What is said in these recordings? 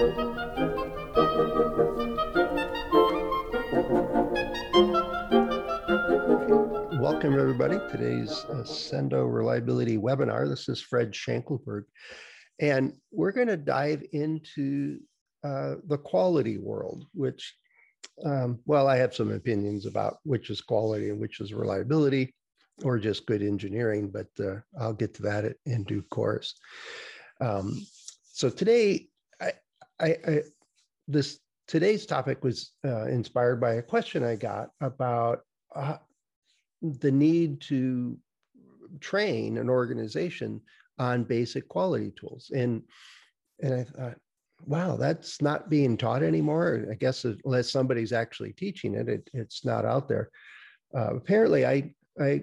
Welcome, everybody. Today's Accendo Reliability webinar. This is Fred Schenkelberg, and we're going to dive into uh, the quality world, which, um, well, I have some opinions about which is quality and which is reliability or just good engineering, but uh, I'll get to that in due course. Um, so today, I, I, this today's topic was uh, inspired by a question I got about uh, the need to train an organization on basic quality tools, and and I thought, wow, that's not being taught anymore. I guess unless somebody's actually teaching it, it it's not out there. Uh, apparently, I I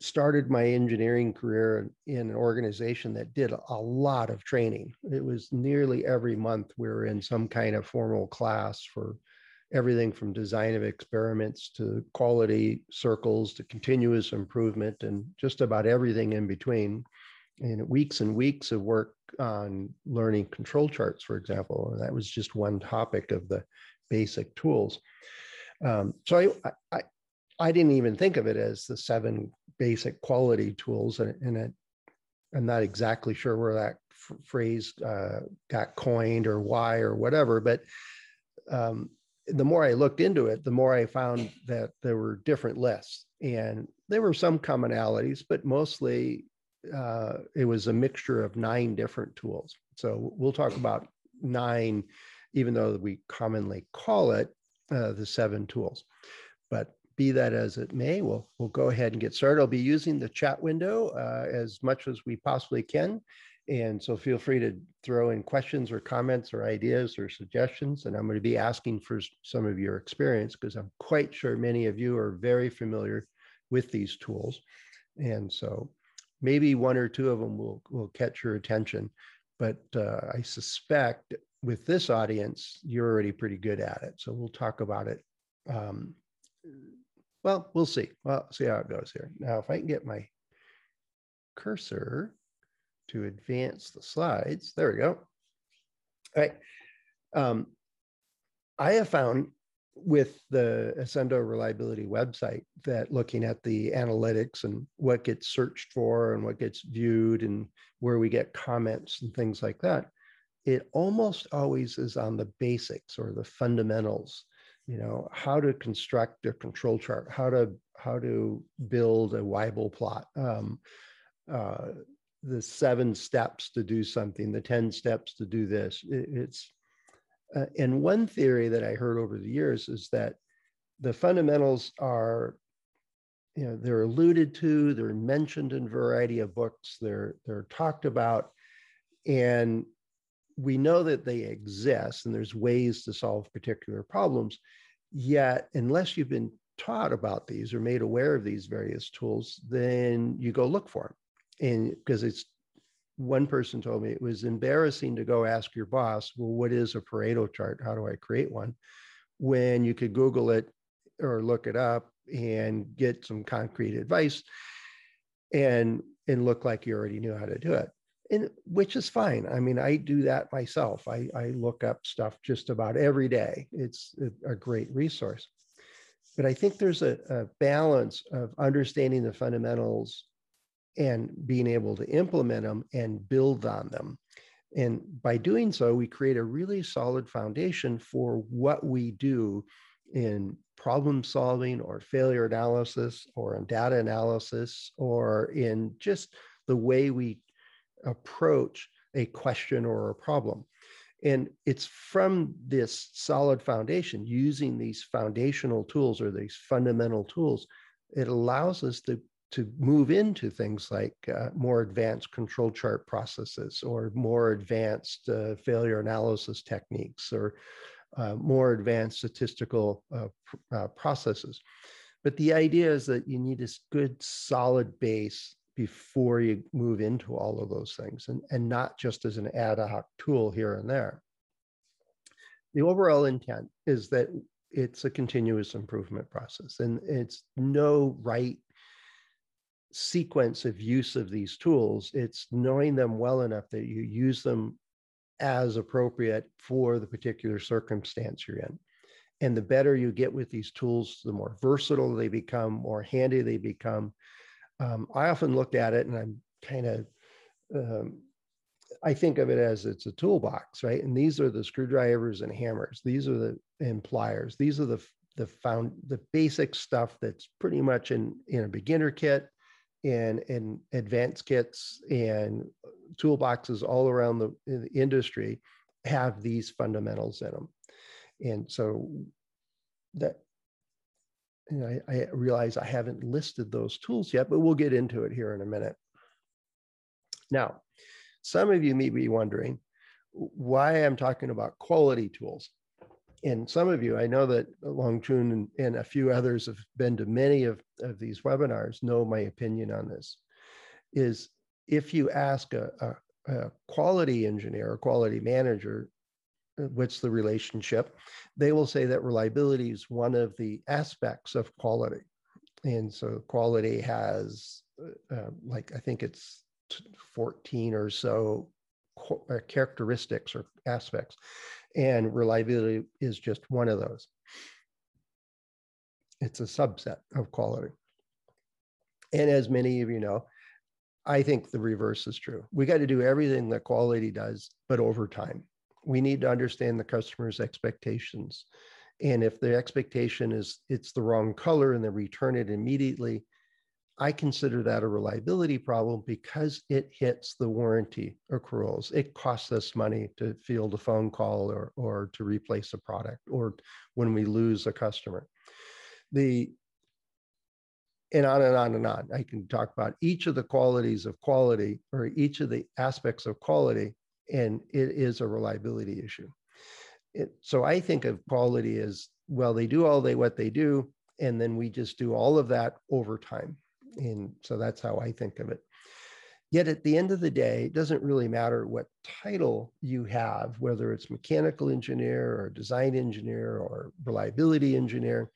started my engineering career in an organization that did a lot of training. It was nearly every month we were in some kind of formal class for everything from design of experiments to quality circles to continuous improvement and just about everything in between. And weeks and weeks of work on learning control charts, for example. And that was just one topic of the basic tools. Um, so I, I, I didn't even think of it as the seven basic quality tools, and, it, I'm not exactly sure where that f- phrase uh, got coined or why or whatever. But um, the more I looked into it, the more I found that there were different lists, and there were some commonalities, but mostly uh, it was a mixture of nine different tools. So we'll talk about nine, even though we commonly call it uh, the seven tools. But be that as it may, we'll, we'll go ahead and get started. I'll be using the chat window uh, as much as we possibly can. And so feel free to throw in questions or comments or ideas or suggestions. And I'm going to be asking for some of your experience because I'm quite sure many of you are very familiar with these tools. And so maybe one or two of them will, will catch your attention. But uh, I suspect with this audience, you're already pretty good at it. So we'll talk about it um, well, we'll see. Well, see how it goes here. Now, if I can get my cursor to advance the slides, there we go. All right. Um, I have found with the Accendo reliability website that looking at the analytics and what gets searched for and what gets viewed and where we get comments and things like that, it almost always is on the basics or the fundamentals you know how to construct a control chart how to how to build a Weibull plot um, uh, the seven steps to do something the 10 steps to do this. It, it's uh, and one theory that i heard over the years is that the fundamentals are you know they're alluded to they're mentioned in a variety of books they're they're talked about and we know that they exist and there's ways to solve particular problems. Yet, unless you've been taught about these or made aware of these various tools, then you go look for them. And because it's one person told me it was embarrassing to go ask your boss, well, what is a Pareto chart? How do I create one? When you could Google it or look it up and get some concrete advice and and look like you already knew how to do it and which is fine. I mean, I do that myself. I, I look up stuff just about every day. It's a, great resource. But I think there's a, a balance of understanding the fundamentals and being able to implement them and build on them. And by doing so, we create a really solid foundation for what we do in problem solving or failure analysis or in data analysis or in just the way we approach a question or a problem. And it's from this solid foundation, using these foundational tools or these fundamental tools, it allows us to, to move into things like uh, more advanced control chart processes or more advanced uh, failure analysis techniques or uh, more advanced statistical uh, pr- uh, processes. But the idea is that you need this good solid base before you move into all of those things and, and not just as an ad hoc tool here and there. The overall intent is that it's a continuous improvement process and it's no right sequence of use of these tools. It's knowing them well enough that you use them as appropriate for the particular circumstance you're in. And the better you get with these tools, the more versatile they become, more handy they become. Um, I often look at it and I'm kind of, um, I think of it as it's a toolbox, right? And these are the screwdrivers and hammers. These are the and pliers. These are the the found the basic stuff that's pretty much in in a beginner kit and in advanced kits and toolboxes all around the, the industry have these fundamentals in them. And so that you know, I, I realize I haven't listed those tools yet, but we'll get into it here in a minute. Now, some of you may be wondering why I'm talking about quality tools. And some of you, I know that Long Chun and, and a few others have been to many of, of these webinars, know my opinion on this. Is if you ask a, a, a quality engineer or quality manager, what's the relationship, they will say that reliability is one of the aspects of quality. And so quality has, uh, uh like, I think it's 14 or so uh, characteristics or aspects, and reliability is just one of those. It's a subset of quality. And as many of you know, I think the reverse is true. We got to do everything that quality does, but over time. We need to understand the customer's expectations. And if the expectation is it's the wrong color and they return it immediately, I consider that a reliability problem because it hits the warranty accruals. It costs us money to field a phone call or, or to replace a product or when we lose a customer. The and on and on and on. I can talk about each of the qualities of quality or each of the aspects of quality, and it is a reliability issue. It, so I think of quality as well, they do all they what they do, and then we just do all of that over time. And so that's how I think of it. Yet at the end of the day, it doesn't really matter what title you have, whether it's mechanical engineer or design engineer or reliability engineer.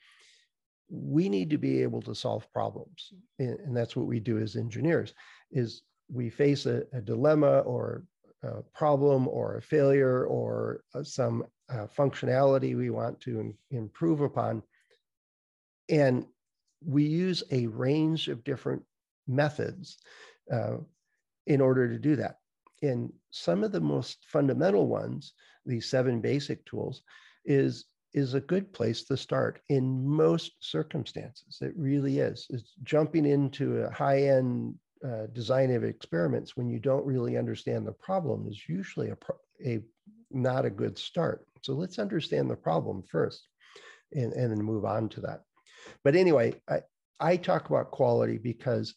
We need to be able to solve problems. And that's what we do as engineers is we face a, a dilemma or a problem or a failure or uh, some uh, functionality we want to improve upon. And we use a range of different methods uh, in order to do that. And some of the most fundamental ones, these seven basic tools, is is a good place to start in most circumstances. It really is. It's jumping into a high-end uh, design of experiments when you don't really understand the problem is usually a, a not a good start. So let's understand the problem first and, and then move on to that. But anyway, I, I talk about quality because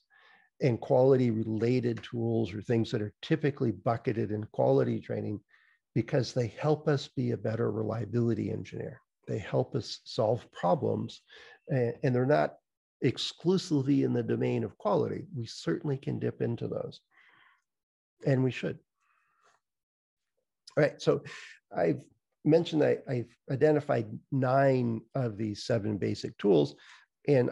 and quality related tools or things that are typically bucketed in quality training because they help us be a better reliability engineer. They help us solve problems and, and they're not exclusively in the domain of quality. We certainly can dip into those and we should. All right, so I've mentioned that I've identified nine of these seven basic tools. And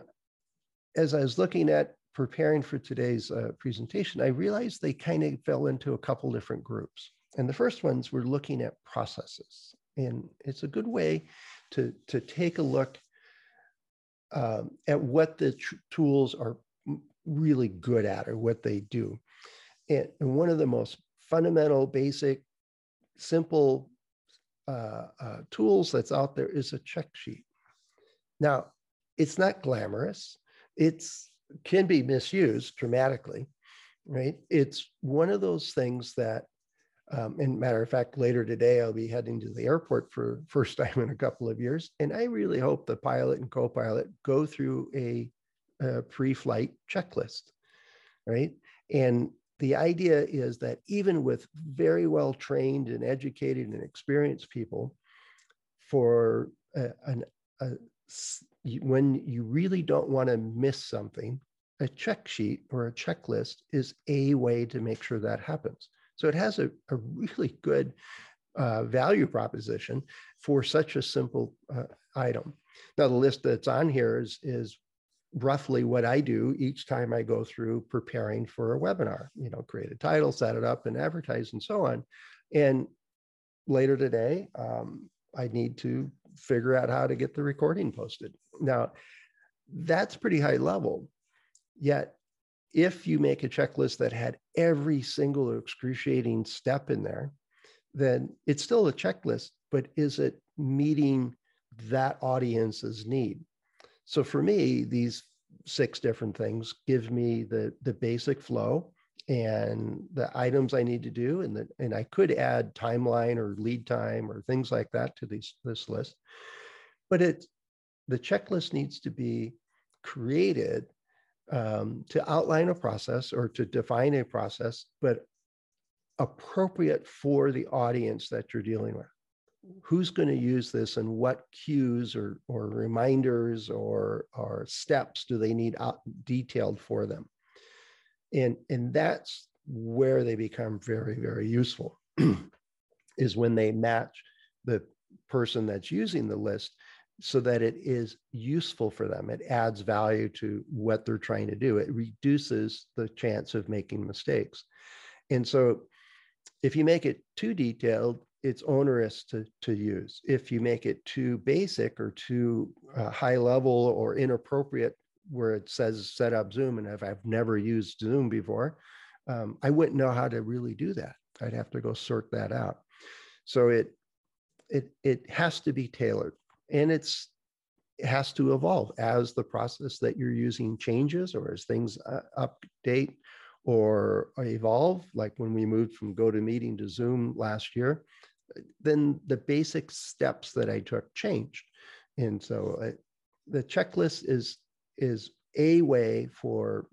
as I was looking at preparing for today's uh, presentation, I realized they kind of fell into a couple different groups. And the first ones were looking at processes. And it's a good way to, to take a look um, at what the tools are really good at or what they do. And, and one of the most fundamental, basic, simple uh, uh, tools that's out there is a check sheet. Now, it's not glamorous. It's can be misused dramatically, right? It's one of those things that, um, and matter of fact, later today I'll be heading to the airport for first time in a couple of years, and I really hope the pilot and co-pilot go through a, a pre-flight checklist, right? And the idea is that even with very well trained and educated and experienced people, for a, an, a, when you really don't want to miss something, a check sheet or a checklist is a way to make sure that happens. So it has a, a really good uh, value proposition for such a simple uh, item. Now, the list that's on here is, is roughly what I do each time I go through preparing for a webinar. You know, create a title, set it up, and advertise, and so on. And later today, um, I need to figure out how to get the recording posted. Now, that's pretty high level. Yet, if you make a checklist that had every single excruciating step in there, then it's still a checklist, but is it meeting that audience's need? So for me, these six different things give me the, the basic flow and the items I need to do, and the, and I could add timeline or lead time or things like that to these this list. But it the checklist needs to be created um, to outline a process or to define a process, but appropriate for the audience that you're dealing with. Who's going to use this and what cues or, or reminders or, or steps do they need out detailed for them? and and that's where they become very very useful is when they match the person that's using the list so that it is useful for them. It adds value to what they're trying to do. It reduces the chance of making mistakes. And so if you make it too detailed it's onerous to, to use. If you make it too basic or too uh, high level or inappropriate where it says set up Zoom, and if I've never used Zoom before, um, I wouldn't know how to really do that. I'd have to go sort that out. So it it it has to be tailored, and it's it has to evolve as the process that you're using changes or as things uh, update or evolve. Like when we moved from GoToMeeting to meeting to Zoom last year, then the basic steps that I took changed, and so I, the checklist is is a way for,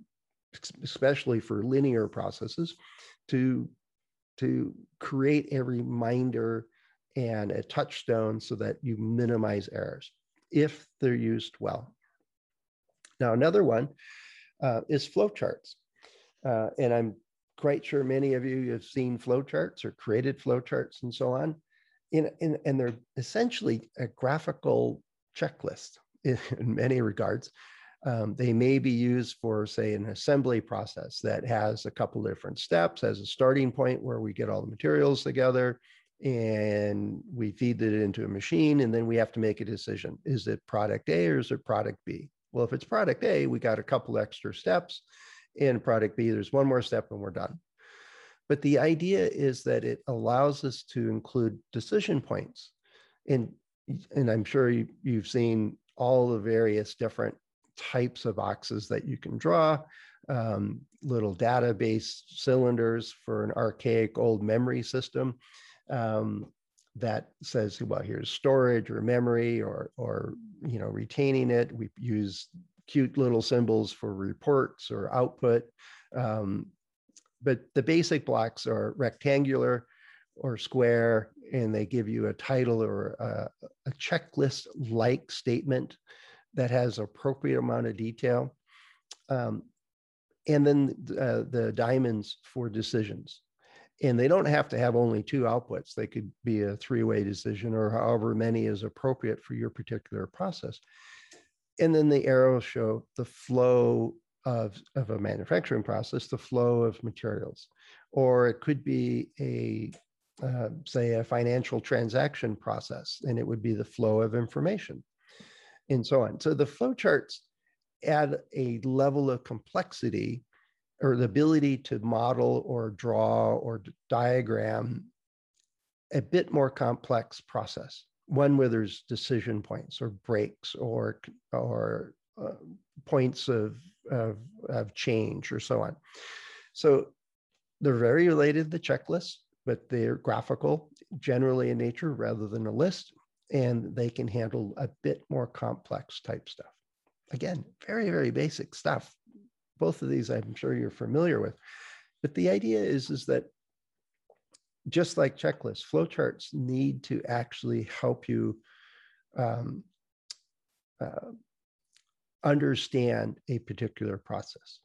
especially for linear processes, to to create a reminder and a touchstone so that you minimize errors if they're used well. Now, another one uh, is flowcharts. Uh, and I'm quite sure many of you have seen flowcharts or created flowcharts and so on. In, in, and they're essentially a graphical checklist in, in many regards um, they may be used for, say, an assembly process that has a couple different steps as a starting point where we get all the materials together and we feed it into a machine and then we have to make a decision. Is it product A or is it product B? Well, if it's product A, we got a couple extra steps. In product B, there's one more step and we're done. But the idea is that it allows us to include decision points. And, and I'm sure you, you've seen all the various different types of boxes that you can draw, um, little database cylinders for an archaic old memory system um, that says, well, here's storage or memory or, or, you know, retaining it. We use cute little symbols for reports or output. Um, but the basic blocks are rectangular or square, and they give you a title or a, a checklist like statement that has appropriate amount of detail. Um, and then uh, the diamonds for decisions. And they don't have to have only two outputs. They could be a three-way decision or however many is appropriate for your particular process. And then the arrows show the flow of, of a manufacturing process, the flow of materials. Or it could be a, uh, say, a financial transaction process, and it would be the flow of information and so on. So the flowcharts add a level of complexity or the ability to model or draw or diagram a bit more complex process one where there's decision points or breaks or or uh, points of, of of change or so on so they're very related to the checklist but they're graphical generally in nature rather than a list and they can handle a bit more complex type stuff. Again, very, very basic stuff. Both of these I'm sure you're familiar with. But the idea is, is that just like checklists, flowcharts need to actually help you um, uh, understand a particular process.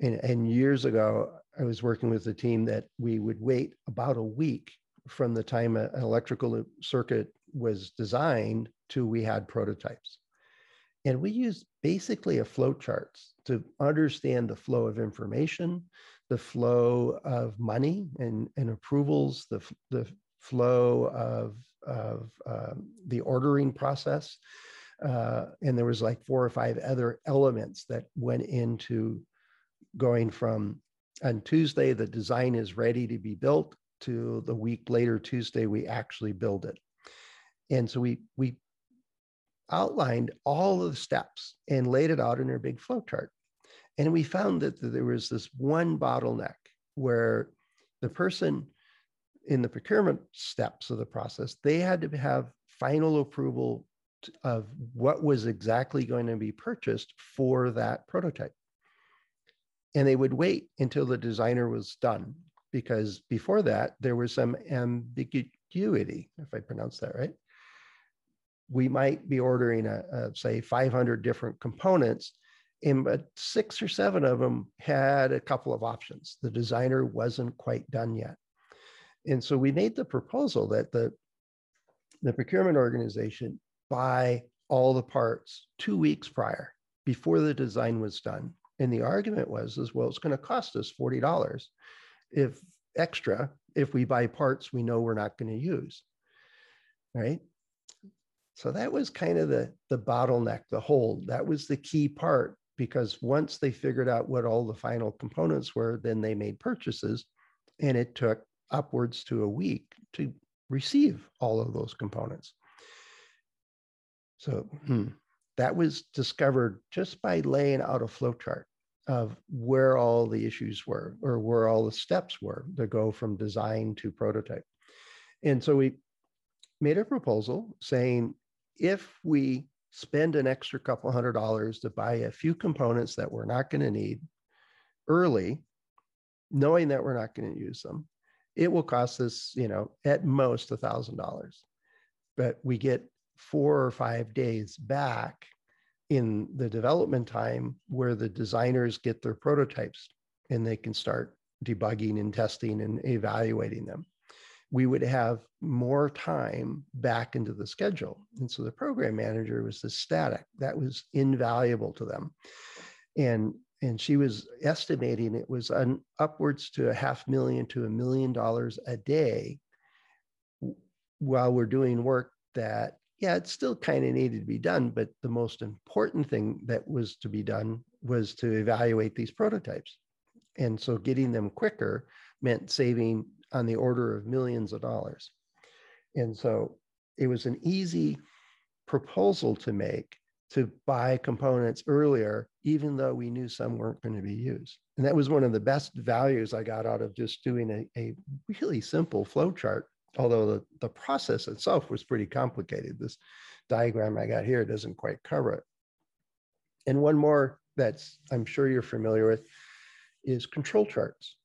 And, and years ago, I was working with a team that we would wait about a week from the time an electrical circuit was designed to we had prototypes. And we use basically a flow charts to understand the flow of information, the flow of money and, and approvals, the, the flow of, of um, the ordering process. Uh, and there was like four or five other elements that went into going from on Tuesday, the design is ready to be built to the week later, Tuesday, we actually build it. And so we, we outlined all of the steps and laid it out in our big flow chart. And we found that there was this one bottleneck where the person in the procurement steps of the process, they had to have final approval of what was exactly going to be purchased for that prototype. And they would wait until the designer was done because before that, there was some ambiguity, if I pronounce that right. We might be ordering, a, a say, 500 different components, and but six or seven of them had a couple of options. The designer wasn't quite done yet. And so we made the proposal that the, the procurement organization buy all the parts two weeks prior before the design was done. And the argument was, as well, it's going to cost us $40 if extra if we buy parts we know we're not going to use. Right. So that was kind of the, the bottleneck, the hold. That was the key part because once they figured out what all the final components were, then they made purchases and it took upwards to a week to receive all of those components. So hmm, that was discovered just by laying out a flowchart of where all the issues were or where all the steps were to go from design to prototype. And so we made a proposal saying if we spend an extra couple hundred dollars to buy a few components that we're not going to need early, knowing that we're not going to use them, it will cost us, you know, at most a thousand dollars. But we get four or five days back in the development time where the designers get their prototypes and they can start debugging and testing and evaluating them. We would have more time back into the schedule. And so the program manager was the static. That was invaluable to them. And and she was estimating it was an upwards to a half million to a million dollars a day while we're doing work that yeah it still kind of needed to be done but the most important thing that was to be done was to evaluate these prototypes and so getting them quicker meant saving on the order of millions of dollars and so it was an easy proposal to make to buy components earlier, even though we knew some weren't going to be used. And that was one of the best values I got out of just doing a, a really simple flow chart, although the, the process itself was pretty complicated. This diagram I got here doesn't quite cover it. And one more that's I'm sure you're familiar with is control charts.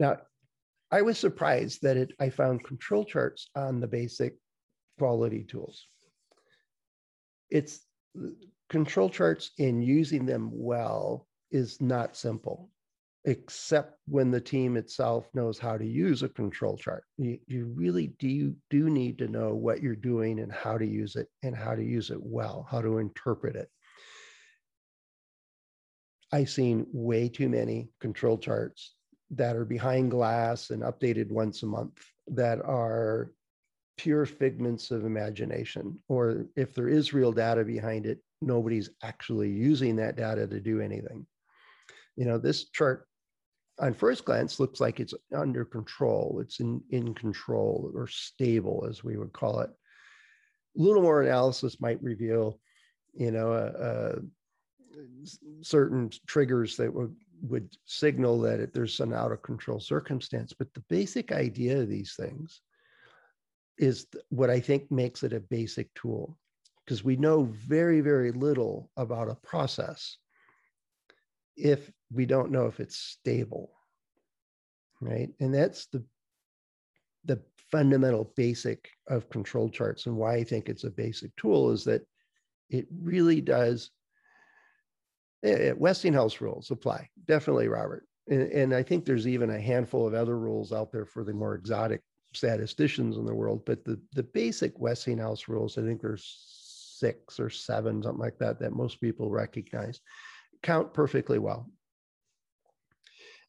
Now, I was surprised that it, I found control charts on the basic quality tools. It's control charts in using them well is not simple, except when the team itself knows how to use a control chart. You, you really do, do need to know what you're doing and how to use it and how to use it well, how to interpret it. I've seen way too many control charts that are behind glass and updated once a month that are pure figments of imagination, or if there is real data behind it, nobody's actually using that data to do anything. You know, this chart on first glance looks like it's under control, it's in, in control or stable, as we would call it. A little more analysis might reveal, you know, uh, uh, certain triggers that would would signal that it, there's some out of control circumstance. But the basic idea of these things is what I think makes it a basic tool because we know very, very little about a process if we don't know if it's stable. Right. And that's the the fundamental basic of control charts and why I think it's a basic tool is that it really does Uh, uh, Westinghouse rules apply. Definitely, Robert. And, and I think there's even a handful of other rules out there for the more exotic statisticians in the world, but the, the basic Westinghouse rules, I think there's six or seven, something like that, that most people recognize, count perfectly well.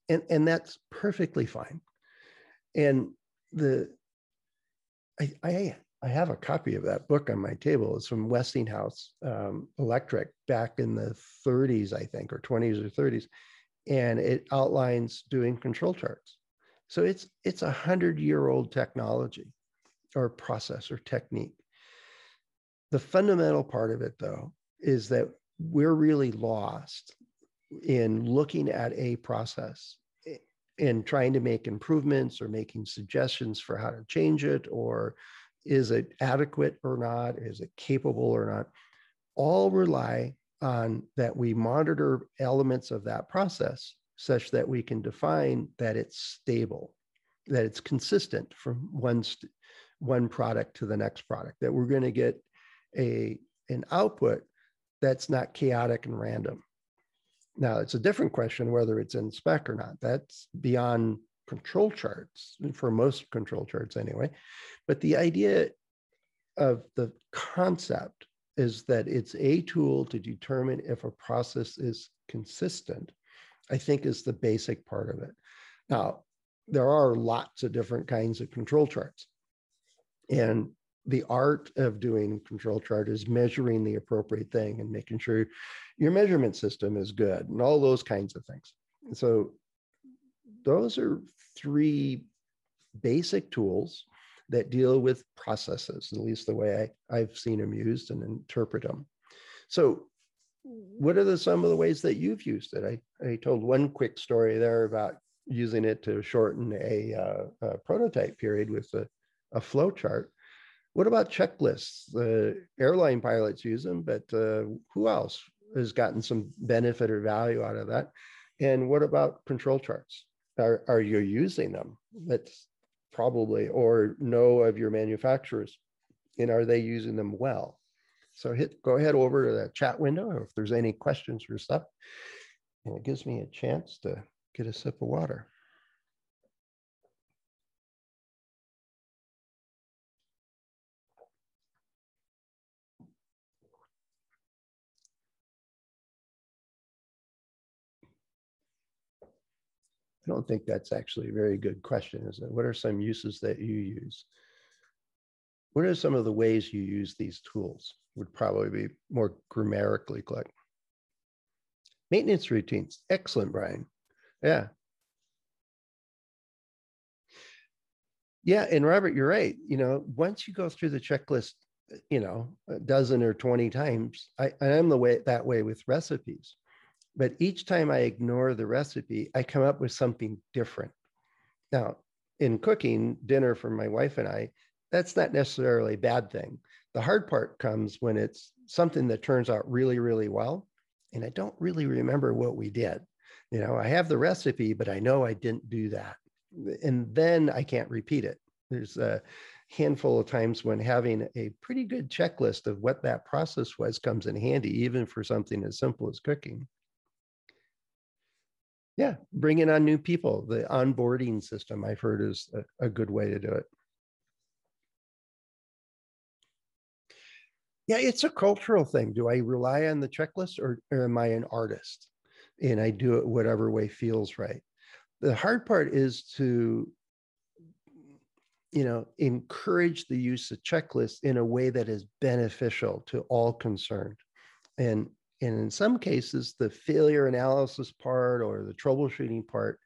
And, and that's perfectly fine. And the I, I, I have a copy of that book on my table. It's from Westinghouse um, Electric back in the 30s, I think, or 20s or 30s, and it outlines doing control charts. So it's it's a hundred year old technology, or process or technique. The fundamental part of it, though, is that we're really lost in looking at a process and trying to make improvements or making suggestions for how to change it or is it adequate or not? Is it capable or not? All rely on that we monitor elements of that process such that we can define that it's stable that it's consistent from one st- one product to the next product that we're going to get a an output that's not chaotic and random. Now, it's a different question whether it's in spec or not. That's beyond control charts, for most control charts anyway. But the idea of the concept is that it's a tool to determine if a process is consistent, I think is the basic part of it. Now, there are lots of different kinds of control charts. And the art of doing control chart is measuring the appropriate thing and making sure your measurement system is good and all those kinds of things. So those are three basic tools that deal with processes, at least the way I, I've seen them used and interpret them. So what are the, some of the ways that you've used it? I, I told one quick story there about using it to shorten a, uh, a prototype period with a, a flow chart. What about checklists? The airline pilots use them, but uh, who else has gotten some benefit or value out of that? And what about control charts? Are, are you using them? That's probably, or know of your manufacturers, and are they using them well? So hit, go ahead over to the chat window if there's any questions or stuff. And it gives me a chance to get a sip of water. I don't think that's actually a very good question, is it? What are some uses that you use? What are some of the ways you use these tools? Would probably be more grammatically correct. Maintenance routines. Excellent, Brian. Yeah. Yeah, and Robert, you're right. You know, once you go through the checklist, you know, a dozen or 20 times, I, I'm the way that way with recipes but each time I ignore the recipe, I come up with something different. Now, in cooking dinner for my wife and I, that's not necessarily a bad thing. The hard part comes when it's something that turns out really, really well. And I don't really remember what we did. You know, I have the recipe, but I know I didn't do that. And then I can't repeat it. There's a handful of times when having a pretty good checklist of what that process was comes in handy, even for something as simple as cooking. Yeah, bringing on new people. The onboarding system I've heard is a, a good way to do it. Yeah, it's a cultural thing. Do I rely on the checklist or, or am I an artist? And I do it whatever way feels right. The hard part is to you know encourage the use of checklists in a way that is beneficial to all concerned and and in some cases, the failure analysis part or the troubleshooting part,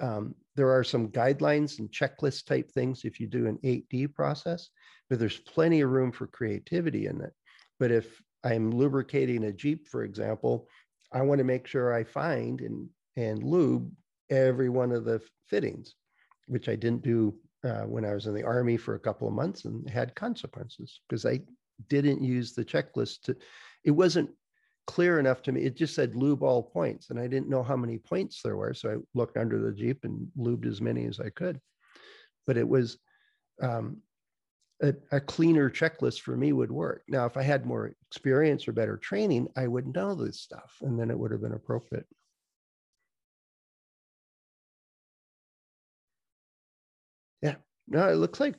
um, there are some guidelines and checklist type things if you do an 8D process, but there's plenty of room for creativity in it. But if I'm lubricating a Jeep, for example, I want to make sure I find and, and lube every one of the fittings, which I didn't do uh, when I was in the Army for a couple of months and had consequences because I didn't use the checklist to, it wasn't clear enough to me. It just said lube all points, and I didn't know how many points there were. So I looked under the Jeep and lubed as many as I could. But it was um, a, a, cleaner checklist for me would work. Now, if I had more experience or better training, I would know this stuff, and then it would have been appropriate. Yeah, no, it looks like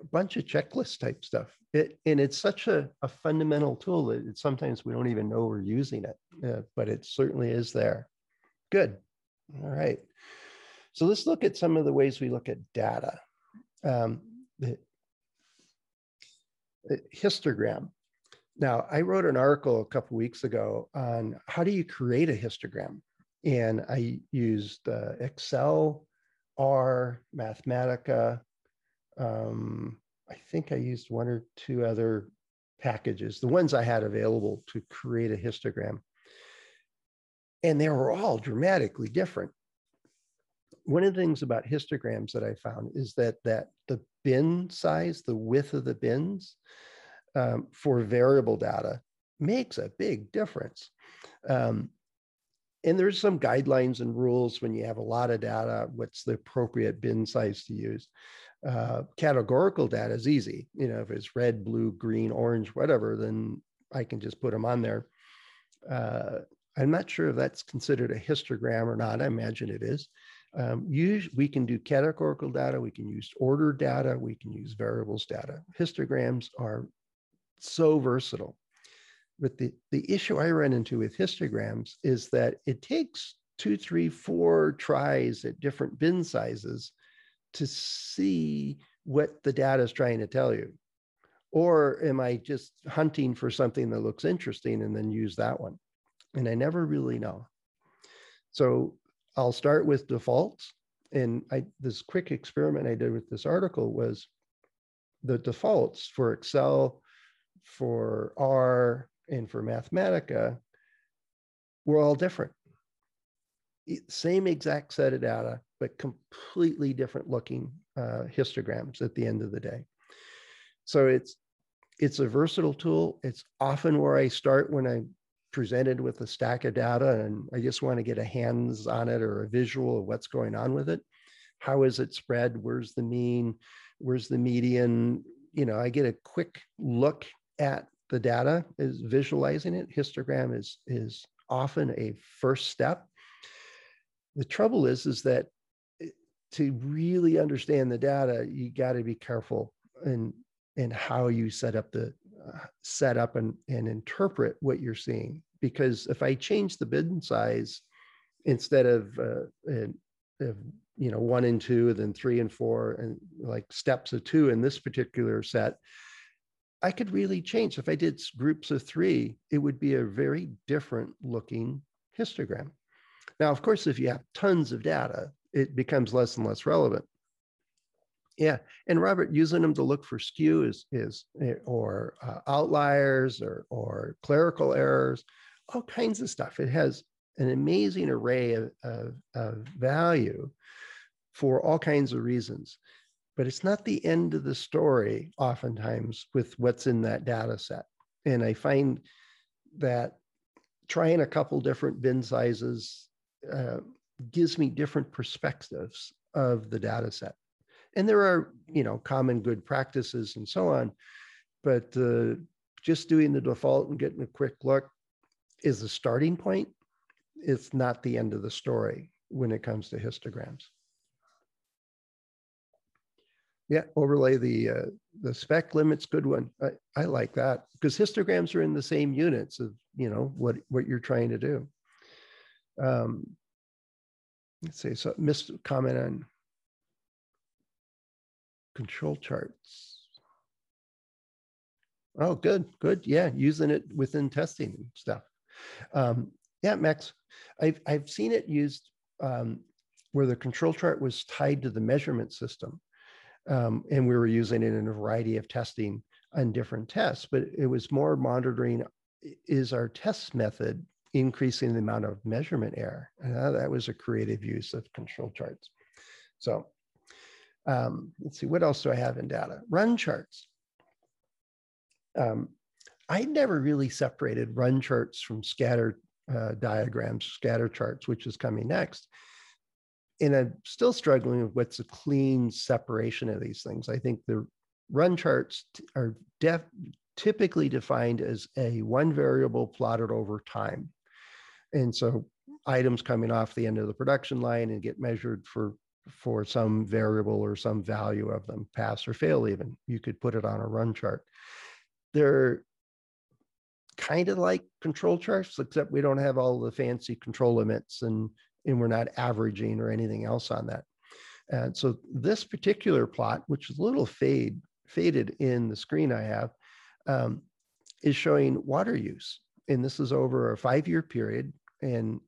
a bunch of checklist type stuff. It, and it's such a, a fundamental tool that sometimes we don't even know we're using it, uh, but it certainly is there. Good. All right. So let's look at some of the ways we look at data. Um, the, histogram. Now, I wrote an article a couple weeks ago on how do you create a histogram, and I used uh, Excel, R, Mathematica. Um, I think I used one or two other packages, the ones I had available to create a histogram. And they were all dramatically different. One of the things about histograms that I found is that that the bin size, the width of the bins um, for variable data makes a big difference. Um, and there's some guidelines and rules when you have a lot of data, what's the appropriate bin size to use. Uh, categorical data is easy. You know, if it's red, blue, green, orange, whatever, then I can just put them on there. Uh, I'm not sure if that's considered a histogram or not. I imagine it is. Um, use, we can do categorical data, we can use ordered data, we can use variables data. Histograms are so versatile. But the, the issue I run into with histograms is that it takes two, three, four tries at different bin sizes to see what the data is trying to tell you. Or am I just hunting for something that looks interesting and then use that one? And I never really know. So I'll start with defaults. And I, this quick experiment I did with this article was the defaults for Excel, for R, and for Mathematica were all different. Same exact set of data, but completely different looking uh, histograms at the end of the day. So it's it's a versatile tool. It's often where I start when I'm presented with a stack of data and I just want to get a hands on it or a visual of what's going on with it. How is it spread? Where's the mean? Where's the median? You know, I get a quick look at the data is visualizing it. Histogram is, is often a first step. The trouble is, is that to really understand the data, you got to be careful in, in how you set up the uh, set up and, and interpret what you're seeing. Because if I change the bin size instead of, uh, of you know one and two, and then three and four, and like steps of two in this particular set, I could really change. If I did groups of three, it would be a very different looking histogram. Now, of course, if you have tons of data, it becomes less and less relevant. Yeah, and Robert, using them to look for skew is is eh, or uh, outliers or or clerical errors, all kinds of stuff. It has an amazing array of, of, of value for all kinds of reasons but it's not the end of the story oftentimes with what's in that data set. And I find that trying a couple different bin sizes uh, gives me different perspectives of the data set. And there are, you know, common good practices and so on, but uh, just doing the default and getting a quick look is the starting point. It's not the end of the story when it comes to histograms. Yeah, overlay the uh, the spec limits. Good one. I, I like that because histograms are in the same units of you know what what you're trying to do. Um, let's see. So missed comment on control charts. Oh, good, good. Yeah, using it within testing stuff. Um, yeah, Max, I've I've seen it used um, where the control chart was tied to the measurement system. Um, and we were using it in a variety of testing on different tests, but it was more monitoring is our test method increasing the amount of measurement error? Uh, that was a creative use of control charts. So um, let's see, what else do I have in data? Run charts. Um, I never really separated run charts from scatter uh, diagrams, scatter charts, which is coming next and I'm still struggling with what's a clean separation of these things. I think the run charts are def- typically defined as a one variable plotted over time. And so items coming off the end of the production line and get measured for for some variable or some value of them, pass or fail even. You could put it on a run chart. They're kind of like control charts, except we don't have all the fancy control limits and and we're not averaging or anything else on that. And so this particular plot, which is a little fade, faded in the screen I have, um, is showing water use. And this is over a five year period. And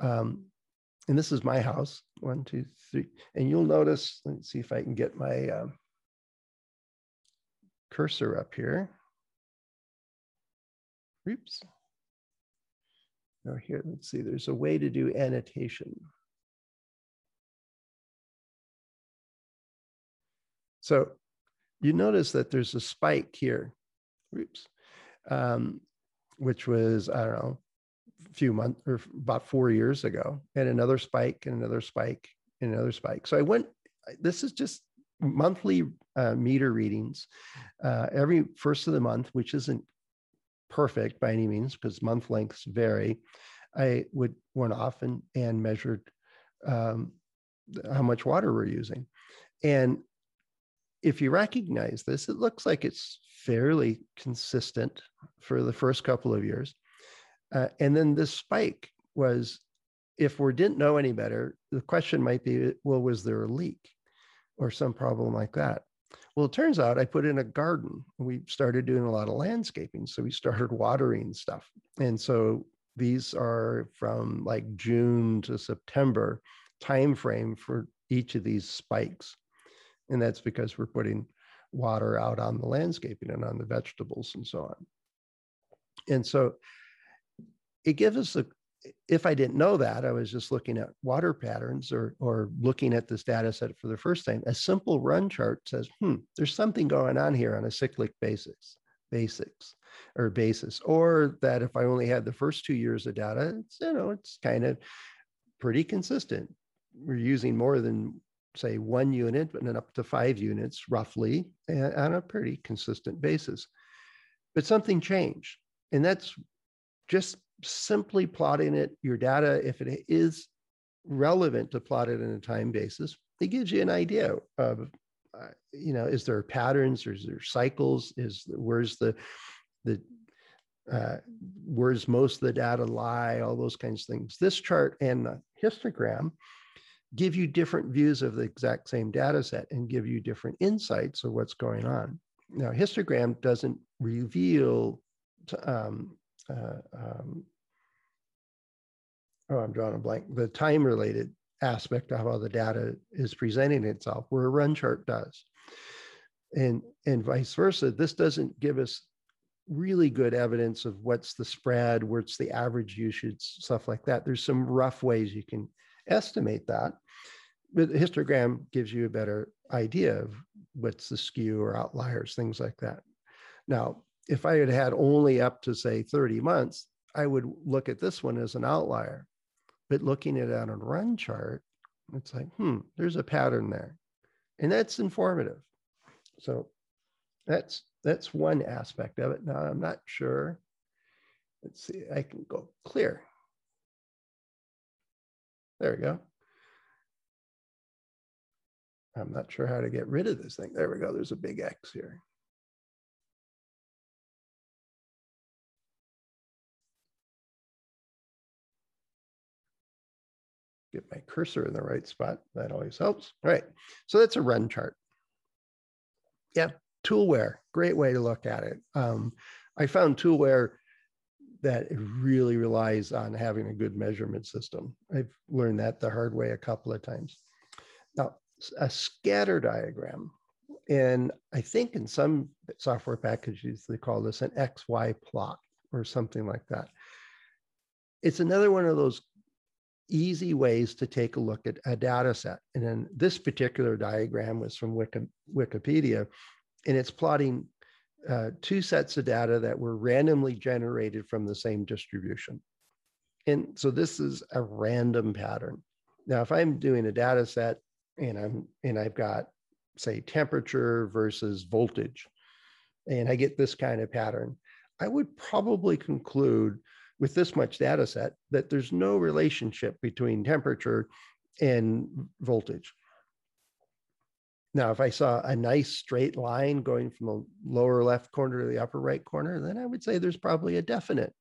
um, and this is my house one two three and you'll notice let's see if i can get my um, cursor up here. Oops. Now here let's see there's a way to do annotation. So you notice that there's a spike here. Oops. Um, which was i don't know few months or about four years ago, and another spike and another spike and another spike. So I went, this is just monthly uh, meter readings uh, every first of the month, which isn't perfect by any means because month lengths vary. I would went off and, and measured um, how much water we're using. And if you recognize this, it looks like it's fairly consistent for the first couple of years. Uh, and then this spike was, if we didn't know any better, the question might be, well, was there a leak or some problem like that? Well, it turns out I put in a garden. We started doing a lot of landscaping. So we started watering stuff. And so these are from like June to September time frame for each of these spikes. And that's because we're putting water out on the landscaping and on the vegetables and so on. And so it gives us a if I didn't know that, I was just looking at water patterns or, or looking at this data set for the first time. A simple run chart says, hmm, there's something going on here on a cyclic basis, basics or basis. Or that if I only had the first two years of data, it's, you know, it's kind of pretty consistent. We're using more than say one unit, but then up to five units roughly on a pretty consistent basis. But something changed. And that's just simply plotting it, your data, if it is relevant to plot it in a time basis, it gives you an idea of, uh, you know, is there patterns, is there cycles, is where's the the uh, where's most of the data lie, all those kinds of things. This chart and the histogram give you different views of the exact same data set and give you different insights of what's going on. Now, histogram doesn't reveal um, uh, um, oh, I'm drawing a blank, the time related aspect of how the data is presenting itself, where a run chart does. And, and vice versa, this doesn't give us really good evidence of what's the spread, what's the average usage, stuff like that. There's some rough ways you can estimate that. But the histogram gives you a better idea of what's the skew or outliers, things like that. Now, if I had had only up to say 30 months, I would look at this one as an outlier. But looking at it on a run chart, it's like, hmm, there's a pattern there. And that's informative. So that's that's one aspect of it. Now I'm not sure. Let's see, I can go clear. There we go. I'm not sure how to get rid of this thing. There we go. There's a big X here. Get my cursor in the right spot. That always helps. All right. So that's a run chart. Yeah. Toolware, great way to look at it. Um, I found toolware that it really relies on having a good measurement system. I've learned that the hard way a couple of times. Now, a scatter diagram, and I think in some software packages, they call this an XY plot or something like that. It's another one of those easy ways to take a look at a data set. And then this particular diagram was from Wiki, Wikipedia, and it's plotting uh, two sets of data that were randomly generated from the same distribution. And so this is a random pattern. Now, if I'm doing a data set and I'm and I've got say temperature versus voltage, and I get this kind of pattern, I would probably conclude with this much data set that there's no relationship between temperature and voltage. Now, if I saw a nice straight line going from the lower left corner to the upper right corner, then I would say there's probably a definite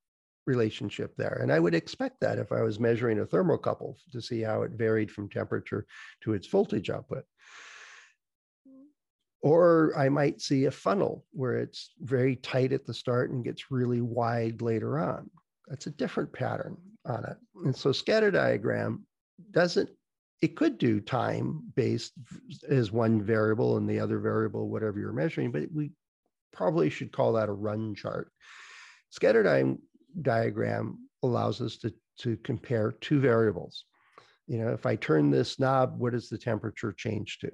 relationship there. And I would expect that if I was measuring a thermocouple to see how it varied from temperature to its voltage output. or I might see a funnel where it's very tight at the start and gets really wide later on. That's a different pattern on it. And so scatter diagram doesn't, it could do time based as one variable and the other variable, whatever you're measuring, but we probably should call that a run chart. Scatter di- diagram allows us to, to compare two variables. You know, if I turn this knob, what does the temperature change to?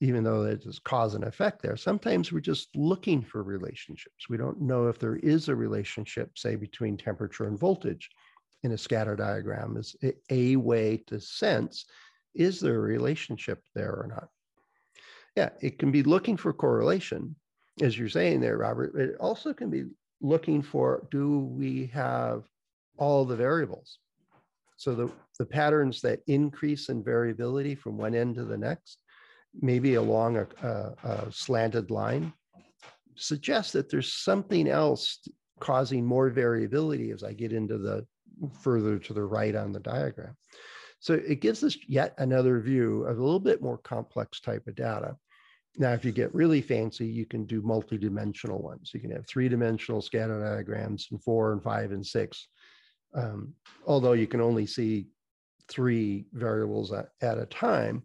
Even though there's cause and effect there, sometimes we're just looking for relationships. We don't know if there is a relationship, say, between temperature and voltage in a scatter diagram is a way to sense, is there a relationship there or not? Yeah, it can be looking for correlation, as you're saying there, Robert. It also can be looking for, do we have all the variables? So the, the patterns that increase in variability from one end to the next, maybe along a, a, a slanted line, suggests that there's something else causing more variability as I get into the further to the right on the diagram. So it gives us yet another view of a little bit more complex type of data. Now, if you get really fancy, you can do multi-dimensional ones. You can have three-dimensional scatter diagrams and four and five and six. Um, although you can only see three variables at, at a time.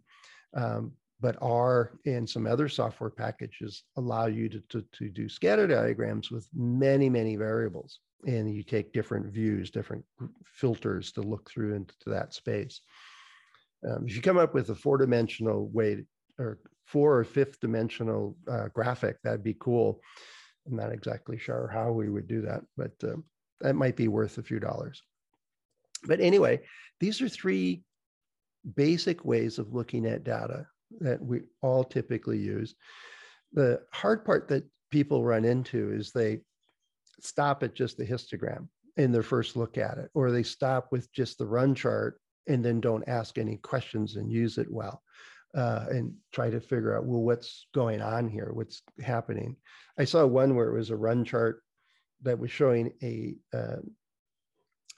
Um, but R and some other software packages allow you to, to, to do scatter diagrams with many, many variables. And you take different views, different filters to look through into that space. Um, if you come up with a four dimensional way or four or fifth dimensional uh, graphic, that'd be cool. I'm not exactly sure how we would do that, but uh, that might be worth a few dollars. But anyway, these are three basic ways of looking at data that we all typically use. The hard part that people run into is they stop at just the histogram in their first look at it, or they stop with just the run chart and then don't ask any questions and use it well. Uh, and try to figure out well what's going on here what's happening i saw one where it was a run chart that was showing a uh,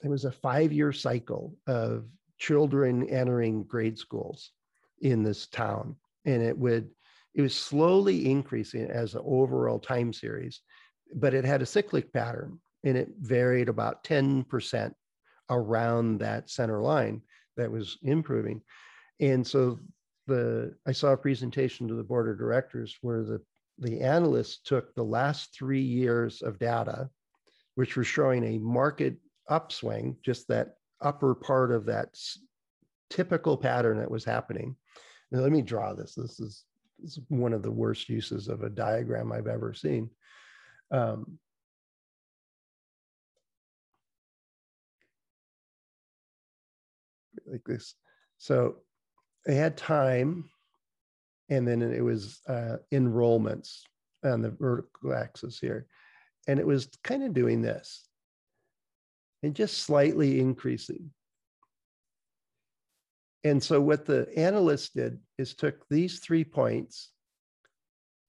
it was a five year cycle of children entering grade schools in this town. And it would, it was slowly increasing as an overall time series, but it had a cyclic pattern and it varied about 10% around that center line that was improving. And so the I saw a presentation to the board of directors where the the analysts took the last three years of data, which were showing a market upswing, just that upper part of that typical pattern that was happening, now, let me draw this. This is, this is one of the worst uses of a diagram I've ever seen. Um, like this. So they had time, and then it was uh, enrollments on the vertical axis here. And it was kind of doing this and just slightly increasing. And so what the analysts did is took these three points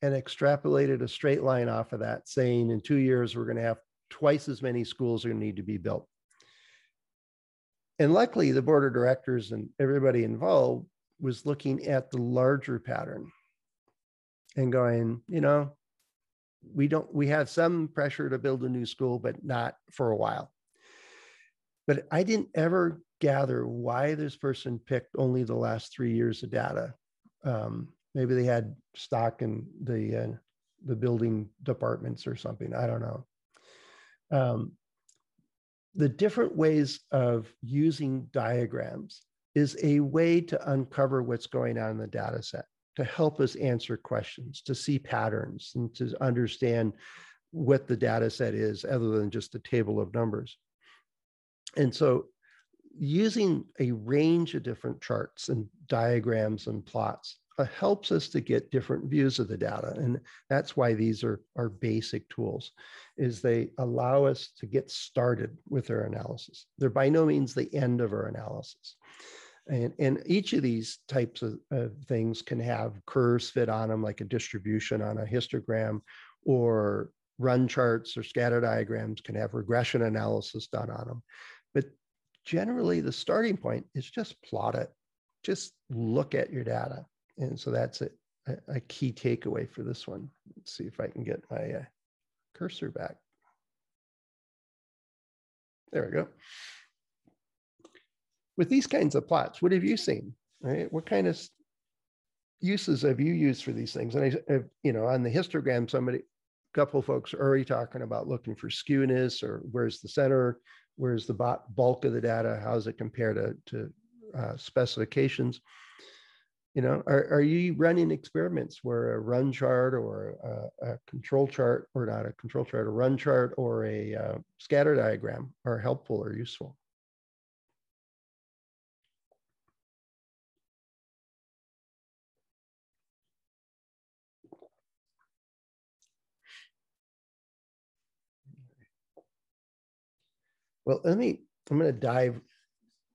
and extrapolated a straight line off of that, saying in two years, we're going to have twice as many schools are going to need to be built. And luckily, the board of directors and everybody involved was looking at the larger pattern and going, you know, we don't, we have some pressure to build a new school, but not for a while. But I didn't ever gather why this person picked only the last three years of data. Um, maybe they had stock in the uh, the building departments or something. I don't know. Um, the different ways of using diagrams is a way to uncover what's going on in the data set, to help us answer questions, to see patterns, and to understand what the data set is other than just a table of numbers. And so using a range of different charts and diagrams and plots uh, helps us to get different views of the data. And that's why these are, are basic tools, is they allow us to get started with our analysis. They're by no means the end of our analysis. And, and each of these types of, of things can have curves fit on them, like a distribution on a histogram, or run charts or scatter diagrams can have regression analysis done on them. But generally the starting point is just plot it, just look at your data. And so that's a, a key takeaway for this one. Let's see if I can get my uh, cursor back. There we go. With these kinds of plots, what have you seen? Right? What kind of uses have you used for these things? And I, you know, on the histogram, somebody, a couple folks are already talking about looking for skewness or where's the center, where's the bulk of the data, how does it compare to, to uh, specifications? You know, are, are you running experiments where a run chart or a, a control chart, or not a control chart, a run chart or a uh, scatter diagram are helpful or useful? Well, let me, I'm going to dive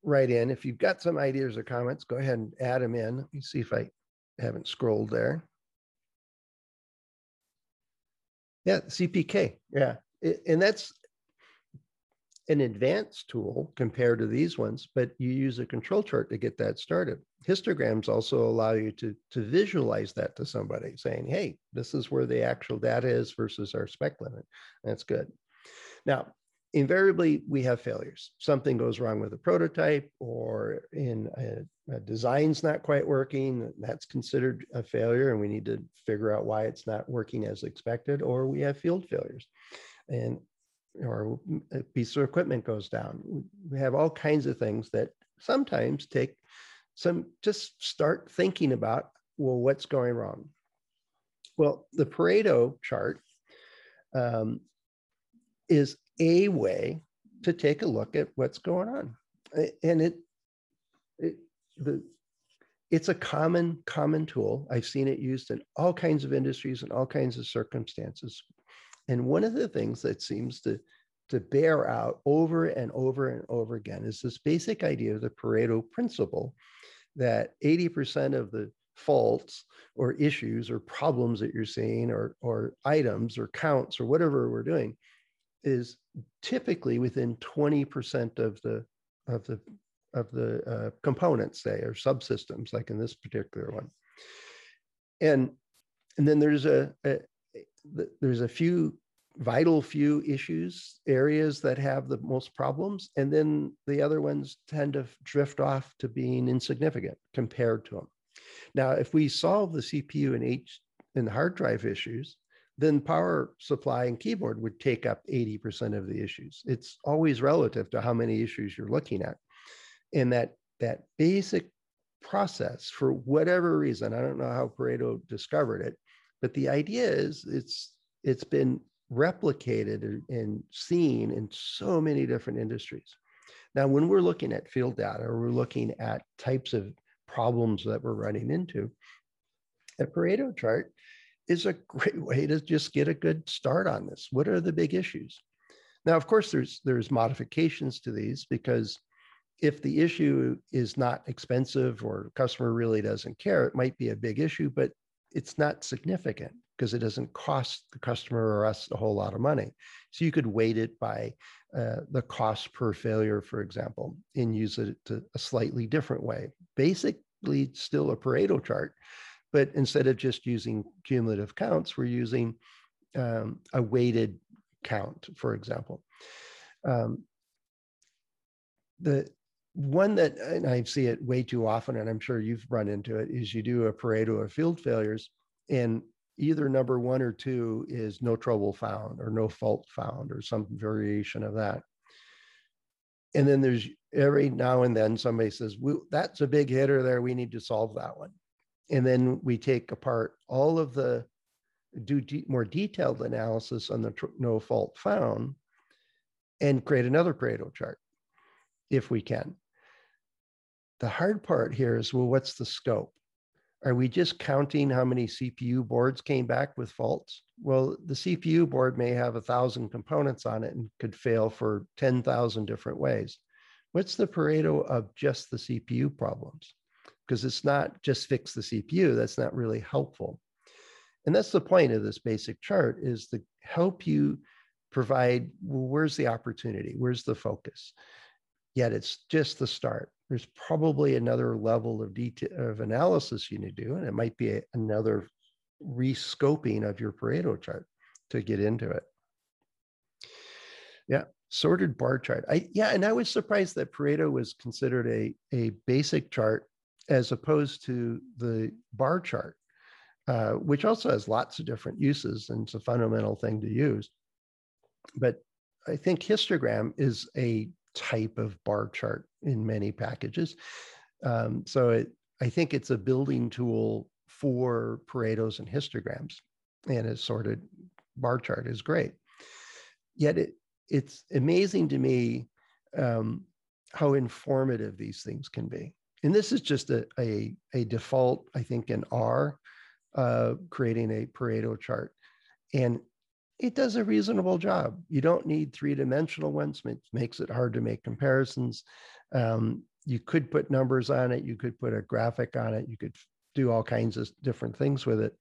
right in. If you've got some ideas or comments, go ahead and add them in. Let me see if I haven't scrolled there. Yeah, CPK. Yeah. and that's an advanced tool compared to these ones, but you use a control chart to get that started. Histograms also allow you to, to visualize that to somebody saying, hey, this is where the actual data is versus our spec limit. That's good. Now, invariably we have failures. Something goes wrong with a prototype or in a, a, design's not quite working. That's considered a failure and we need to figure out why it's not working as expected or we have field failures. And or a piece of equipment goes down. We have all kinds of things that sometimes take some just start thinking about well what's going wrong well the pareto chart um, is a way to take a look at what's going on. And it, it the it's a common common tool. I've seen it used in all kinds of industries and all kinds of circumstances. And one of the things that seems to to bear out over and over and over again is this basic idea of the Pareto principle that 80% of the faults or issues or problems that you're seeing or, or items or counts or whatever we're doing is typically within 20% of the of the of the uh, components, say, or subsystems, like in this particular one. And and then there's a, a there's a few vital few issues areas that have the most problems and then the other ones tend to drift off to being insignificant compared to them now if we solve the cpu and h and hard drive issues then power supply and keyboard would take up 80% of the issues. It's always relative to how many issues you're looking at. And that that basic process for whatever reason, I don't know how Pareto discovered it, but the idea is it's it's been replicated and seen in so many different industries. Now, when we're looking at field data or we're looking at types of problems that we're running into, a Pareto chart is a great way to just get a good start on this. What are the big issues? Now, of course, there's there's modifications to these because if the issue is not expensive or customer really doesn't care, it might be a big issue, but it's not significant because it doesn't cost the customer or us a whole lot of money. So you could weight it by uh, the cost per failure, for example, and use it to a slightly different way. Basically, still a Pareto chart, but instead of just using cumulative counts, we're using um, a weighted count, for example. Um, the one that, and I see it way too often, and I'm sure you've run into it, is you do a Pareto of field failures, and either number one or two is no trouble found or no fault found or some variation of that. And then there's every now and then somebody says, that's a big hitter there. We need to solve that one and then we take apart all of the do de- more detailed analysis on the tr- no fault found and create another Pareto chart if we can. The hard part here is well, what's the scope? Are we just counting how many CPU boards came back with faults? Well, the CPU board may have a thousand components on it and could fail for 10,000 different ways. What's the Pareto of just the CPU problems? Because it's not just fix the CPU. That's not really helpful. And that's the point of this basic chart is to help you provide, well, where's the opportunity? Where's the focus? Yet it's just the start. there's probably another level of detail of analysis you need to do, and it might be a, another rescoping of your Pareto chart to get into it. Yeah, sorted bar chart. I yeah, and I was surprised that Pareto was considered a a basic chart as opposed to the bar chart, uh, which also has lots of different uses and it's a fundamental thing to use. But I think histogram is a type of bar chart in many packages. Um, so it, I think it's a building tool for Paretos and histograms, and a sorted bar chart is great. Yet it, it's amazing to me um, how informative these things can be. And this is just a, a, a default, I think, in R, uh, creating a Pareto chart. And it does a reasonable job. You don't need three dimensional ones, it makes it hard to make comparisons. Um, you could put numbers on it, you could put a graphic on it, you could do all kinds of different things with it.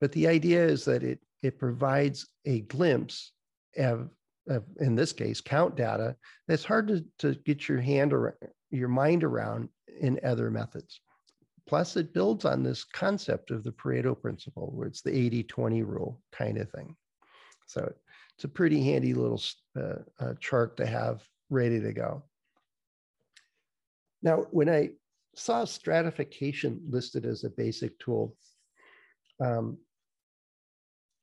But the idea is that it, it provides a glimpse of, of, in this case, count data that's hard to, to get your hand or your mind around in other methods. Plus, it builds on this concept of the Pareto principle, where it's the 80 20 rule kind of thing. So it's a pretty handy little uh, uh, chart to have ready to go. Now, when I saw stratification listed as a basic tool, um,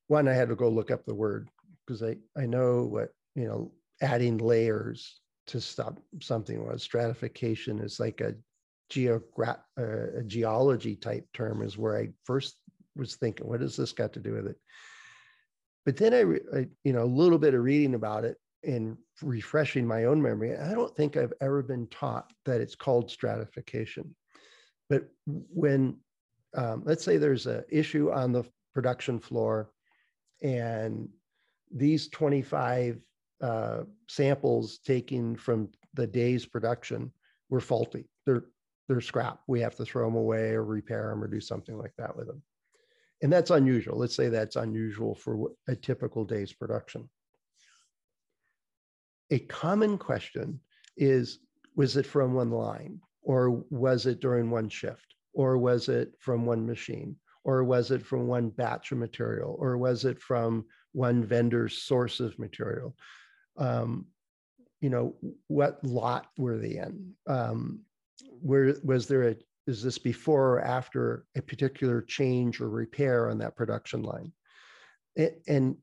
one, I had to go look up the word because I, I know what, you know, adding layers to stop something was. Stratification is like a, geogra- uh, a geology type term is where I first was thinking, what does this got to do with it? But then I, I, you know, a little bit of reading about it and refreshing my own memory, I don't think I've ever been taught that it's called stratification. But when, um, let's say there's an issue on the production floor and these 25 uh, samples taken from the day's production were faulty. They're, they're scrap. We have to throw them away or repair them or do something like that with them and that's unusual. Let's say that's unusual for a typical day's production. A common question is, was it from one line or was it during one shift or was it from one machine or was it from one batch of material or was it from one vendor's source of material? Um, you know, what lot were they in? Um, where was there a is this before or after a particular change or repair on that production line? And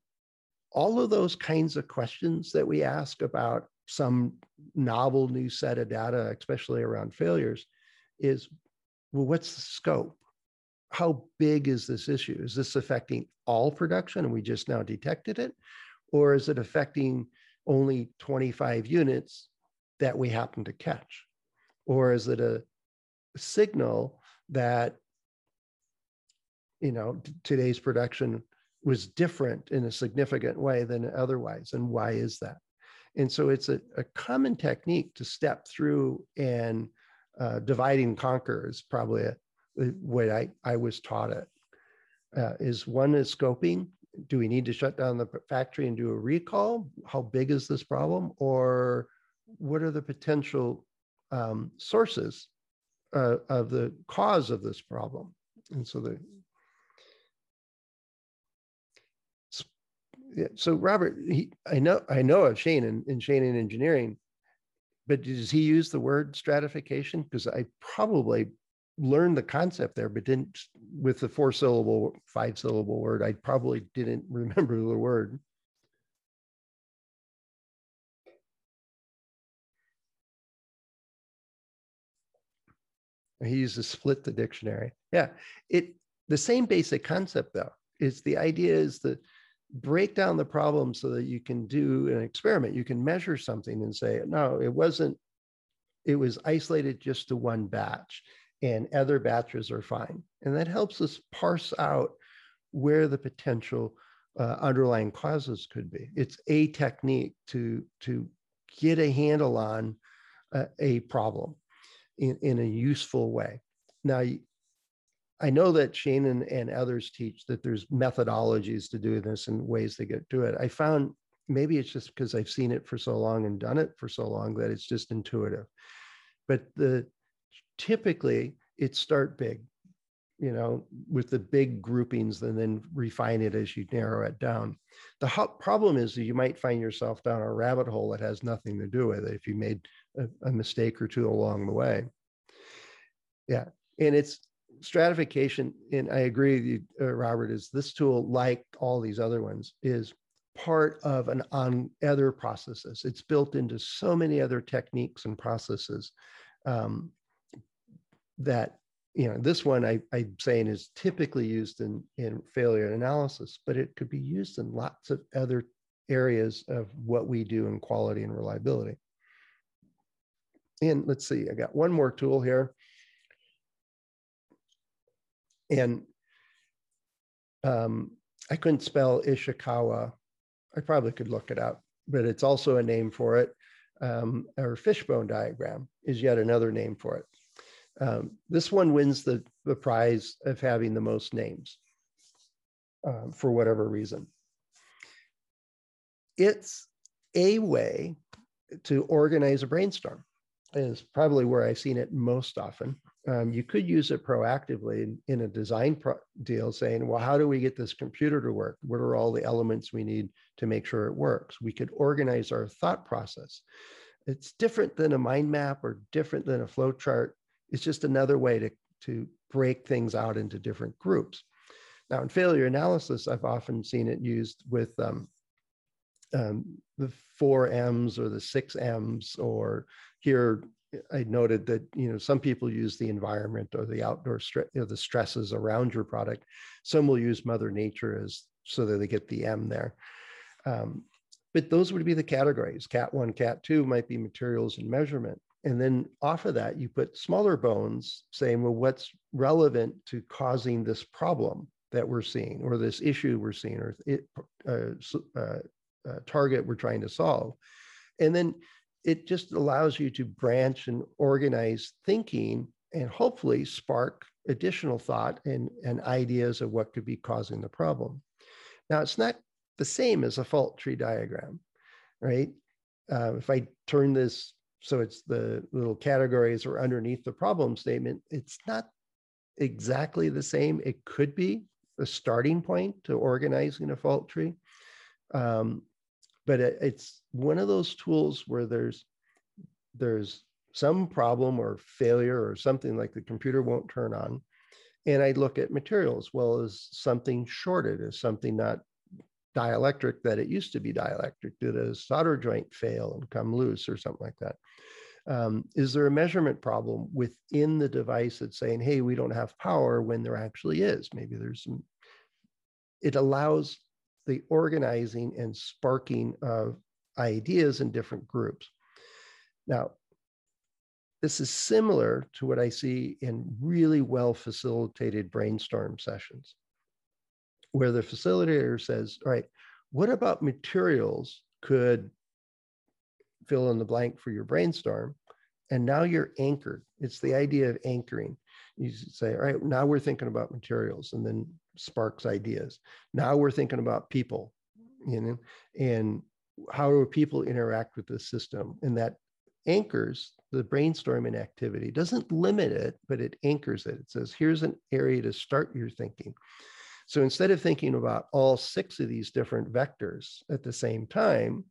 all of those kinds of questions that we ask about some novel new set of data, especially around failures, is well, what's the scope? How big is this issue? Is this affecting all production and we just now detected it? Or is it affecting only 25 units that we happen to catch? Or is it a signal that you know today's production was different in a significant way than otherwise and why is that and so it's a, a common technique to step through and uh, divide and conquer is probably a, the way I, I was taught it. Uh, is one is scoping do we need to shut down the factory and do a recall how big is this problem or what are the potential um, sources uh, of the cause of this problem. And so the yeah, so Robert, he, I know I know of Shainin, in Shainin engineering, but does he use the word stratification? Because I probably learned the concept there, but didn't with the four syllable, five syllable word. I probably didn't remember the word. He used to split the dictionary. Yeah, it the same basic concept though is the idea is to break down the problem so that you can do an experiment. You can measure something and say, no, it wasn't. It was isolated just to one batch, and other batches are fine. And that helps us parse out where the potential uh, underlying causes could be. It's a technique to to get a handle on uh, a problem in, in a useful way. Now, I know that Shainin, and others teach that there's methodologies to do this and ways to get to it. I found maybe it's just because I've seen it for so long and done it for so long that it's just intuitive. but the typically it start big you know, with the big groupings and then refine it as you narrow it down. The problem is that you might find yourself down a rabbit hole that has nothing to do with it if you made a, a mistake or two along the way. Yeah. And it's stratification. And I agree with you, uh, Robert, is this tool, like all these other ones, is part of an on other processes. It's built into so many other techniques and processes um, that you know, this one I, I'm saying is typically used in, in failure analysis, but it could be used in lots of other areas of what we do in quality and reliability. And let's see, I got one more tool here. And um, I couldn't spell Ishikawa. I probably could look it up, but it's also a name for it. Um, or fishbone diagram is yet another name for it. Um, this one wins the, the prize of having the most names um, for whatever reason. It's a way to organize a brainstorm is probably where I've seen it most often. Um, you could use it proactively in, in a design deal, saying, well, how do we get this computer to work? What are all the elements we need to make sure it works? We could organize our thought process. It's different than a mind map or different than a flow chart it's just another way to, to break things out into different groups. Now, in failure analysis, I've often seen it used with um, um, the four M's or the six M's, or here I noted that you know some people use the environment or the outdoor know, the stresses around your product. Some will use Mother Nature as so that they get the M there. Um, but those would be the categories. Cat one, cat two might be materials and measurement and then off of that you put smaller bones saying well what's relevant to causing this problem that we're seeing or this issue we're seeing or it, uh, uh, uh, target we're trying to solve? And then it just allows you to branch and organize thinking and hopefully spark additional thought and, and ideas of what could be causing the problem. Now it's not the same as a fault tree diagram right? Uh, if i turn this so it's the little categories or underneath the problem statement. It's not exactly the same. It could be a starting point to organizing a fault tree. Um, but it, it's one of those tools where there's there's some problem or failure or something like the computer won't turn on. And I look at materials. Well, is something shorted? Is something not dielectric that it used to be dielectric? Did a solder joint fail and come loose or something like that? Um, is there a measurement problem within the device that's saying, hey, we don't have power when there actually is? Maybe there's some, it allows the organizing and sparking of ideas in different groups. Now, this is similar to what I see in really well facilitated brainstorm sessions where the facilitator says, all right, what about materials could fill in the blank for your brainstorm? And now you're anchored. It's the idea of anchoring. You say, all right, now we're thinking about materials and then sparks ideas. Now we're thinking about people, you know, and how do people interact with the system? And that anchors the brainstorming activity, doesn't limit it, but it anchors it. It says, here's an area to start your thinking. So instead of thinking about all six of these different vectors at the same time,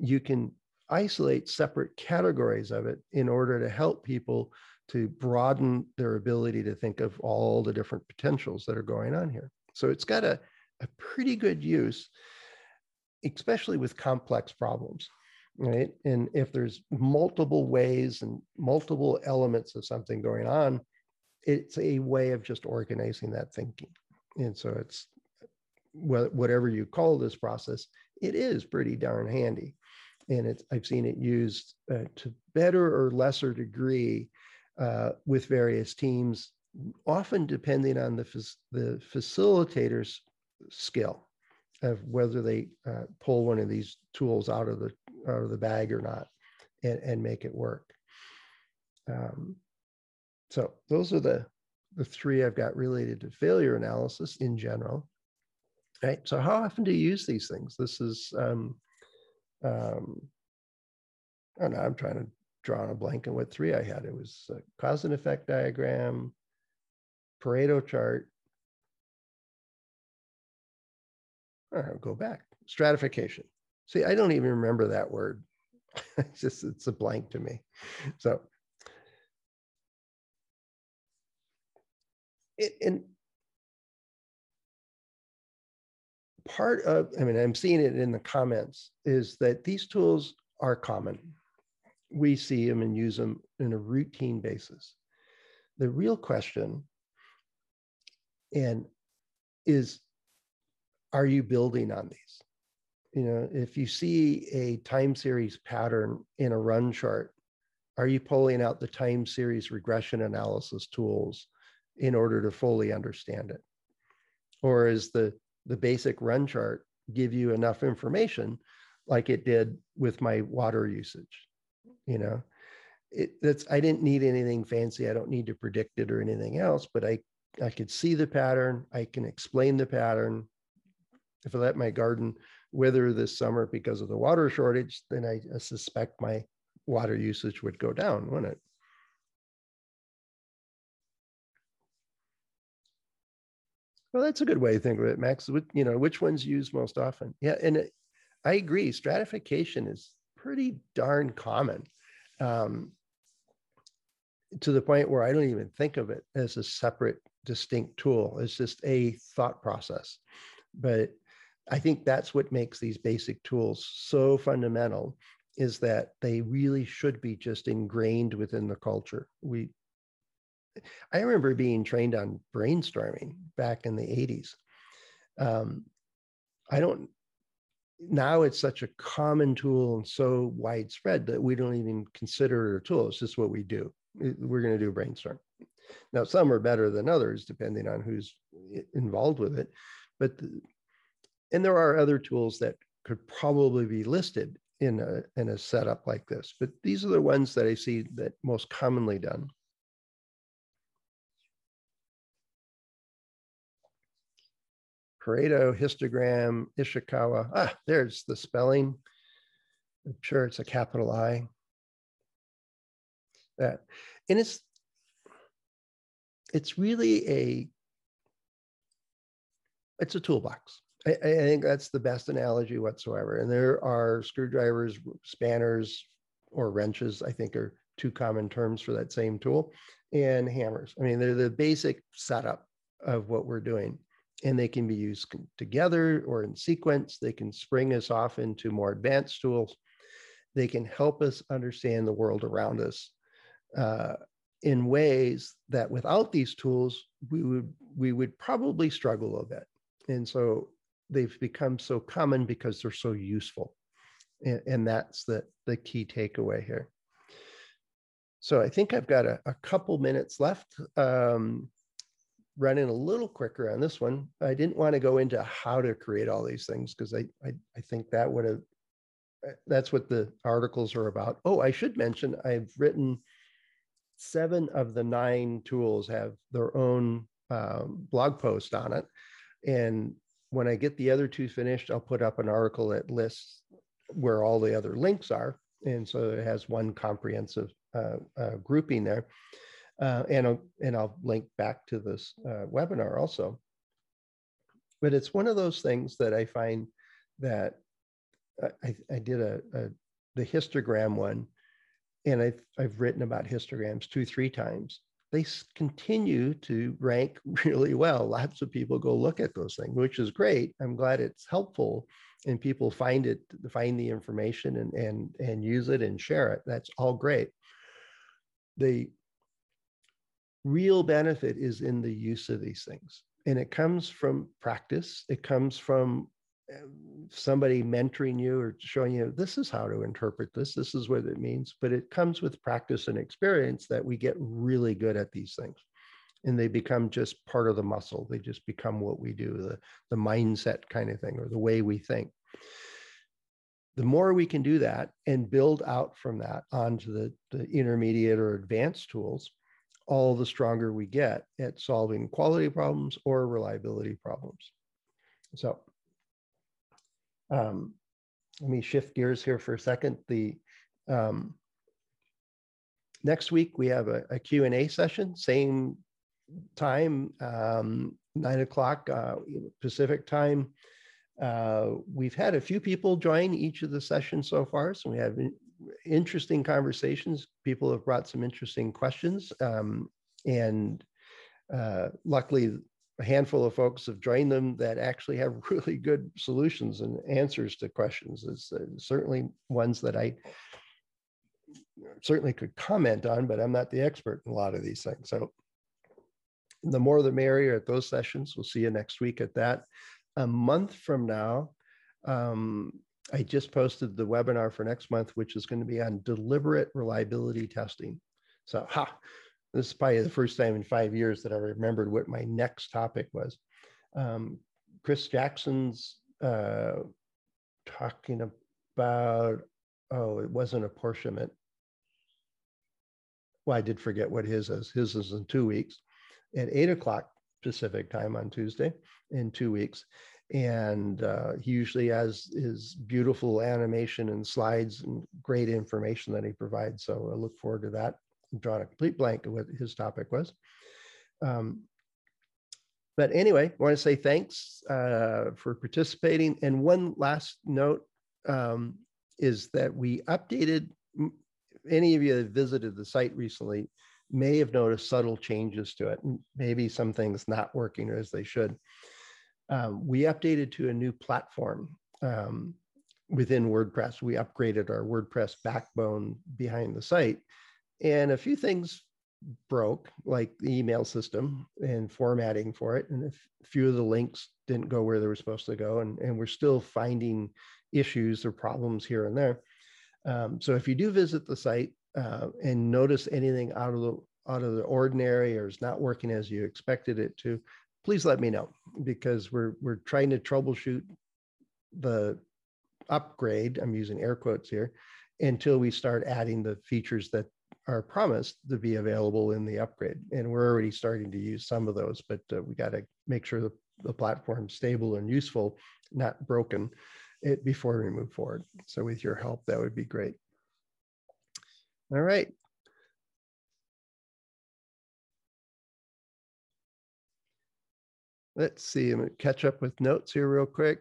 you can isolate separate categories of it in order to help people to broaden their ability to think of all the different potentials that are going on here. So it's got a, a pretty good use, especially with complex problems, right? And if there's multiple ways and multiple elements of something going on, it's a way of just organizing that thinking. And so it's whatever you call this process, it is pretty darn handy. And it's, I've seen it used uh, to better or lesser degree uh, with various teams, often depending on the, the facilitator's skill of whether they uh, pull one of these tools out of the out of the bag or not and, and make it work. Um, so those are the the three I've got related to failure analysis in general. Right. So how often do you use these things? This is, um, um, I don't know, I'm trying to draw on a blank on what three I had. It was a cause and effect diagram, Pareto chart. I'll go back. Stratification. See, I don't even remember that word. it's just it's a blank to me. So it, and part of, I mean, I'm seeing it in the comments, is that these tools are common. We see them and use them in a routine basis. The real question and is are you building on these? You know, if you see a time series pattern in a run chart, are you pulling out the time series regression analysis tools in order to fully understand it? Or is the, the basic run chart give you enough information like it did with my water usage? You know, it, that's I didn't need anything fancy. I don't need to predict it or anything else, but I I could see the pattern. I can explain the pattern. If I let my garden wither this summer because of the water shortage, then I, I suspect my water usage would go down, wouldn't it? Well, that's a good way to think of it, Max. You know, which ones used most often? Yeah, and it, I agree. Stratification is pretty darn common, um, to the point where I don't even think of it as a separate, distinct tool. It's just a thought process. But I think that's what makes these basic tools so fundamental is that they really should be just ingrained within the culture. We I remember being trained on brainstorming back in the 80s. Um, I don't, now it's such a common tool and so widespread that we don't even consider it a tool. It's just what we do. We're going to do a brainstorm. Now, some are better than others, depending on who's involved with it. But, the, and there are other tools that could probably be listed in a, in a setup like this. But these are the ones that I see that most commonly done. Pareto, histogram, Ishikawa. Ah, there's the spelling. I'm sure it's a capital I. That, and it's it's really a it's a toolbox. I, I think that's the best analogy whatsoever. And there are screwdrivers, spanners, or wrenches. I think are two common terms for that same tool, and hammers. I mean, they're the basic setup of what we're doing and they can be used together or in sequence. They can spring us off into more advanced tools. They can help us understand the world around us uh, in ways that without these tools, we would we would probably struggle a bit. And so they've become so common because they're so useful. And, and that's the, the key takeaway here. So I think I've got a, a couple minutes left. Um, running a little quicker on this one. I didn't want to go into how to create all these things because I, I, I think that would have uh, that's what the articles are about. Oh, I should mention I've written seven of the nine tools have their own um, blog post on it, and when I get the other two finished, I'll put up an article that lists where all the other links are, and so it has one comprehensive uh, uh, grouping there uh, and, I'll, and I'll link back to this uh, webinar also. But it's one of those things that I find that I, I did a, a, the histogram one, and I've, I've written about histograms two, three times. They continue to rank really well. Lots of people go look at those things, which is great. I'm glad it's helpful and people find it, find the information and, and, and use it and share it. That's all great. The real benefit is in the use of these things. And it comes from practice, it comes from um, somebody mentoring you or showing you this is how to interpret this, this is what it means. But it comes with practice and experience that we get really good at these things. And they become just part of the muscle. They just become what we do, the, the mindset kind of thing, or the way we think the more we can do that and build out from that onto the, the intermediate or advanced tools, all the stronger we get at solving quality problems or reliability problems. So um, let me shift gears here for a second. The um, next week we have a, a Q&A session, same time, um, nine o'clock uh, Pacific time. Uh, we've had a few people join each of the sessions so far, so we have interesting conversations. People have brought some interesting questions, um, and uh, luckily, a handful of folks have joined them that actually have really good solutions and answers to questions. It's uh, certainly ones that I certainly could comment on, but I'm not the expert in a lot of these things. So the more the merrier at those sessions. We'll see you next week at that. A month from now, um, I just posted the webinar for next month, which is going to be on deliberate reliability testing. So, ha, this is probably the first time in five years that I remembered what my next topic was. Um, Chris Jackson's uh, talking about, oh, it wasn't apportionment. Well, I did forget what his is. His is in two weeks at eight o'clock Pacific time on Tuesday in two weeks. And uh, he usually has his beautiful animation and slides and great information that he provides. So I look forward to that. I'm drawing a complete blank of what his topic was. Um, but anyway, I want to say thanks uh, for participating. And one last note um, is that we updated, any of you that visited the site recently may have noticed subtle changes to it. Maybe some things not working as they should. Um, we updated to a new platform um, within WordPress. We upgraded our WordPress backbone behind the site. And a few things broke, like the email system and formatting for it. And a few of the links didn't go where they were supposed to go. And, and we're still finding issues or problems here and there. Um, so if you do visit the site, uh, and notice anything out of the out of the ordinary or is not working as you expected it to, please let me know because we're we're trying to troubleshoot the upgrade. I'm using air quotes here until we start adding the features that are promised to be available in the upgrade. And we're already starting to use some of those, but uh, we got to make sure the, the platform's stable and useful, not broken, it, before we move forward. So with your help, that would be great. All right. Let's see, I'm gonna catch up with notes here real quick.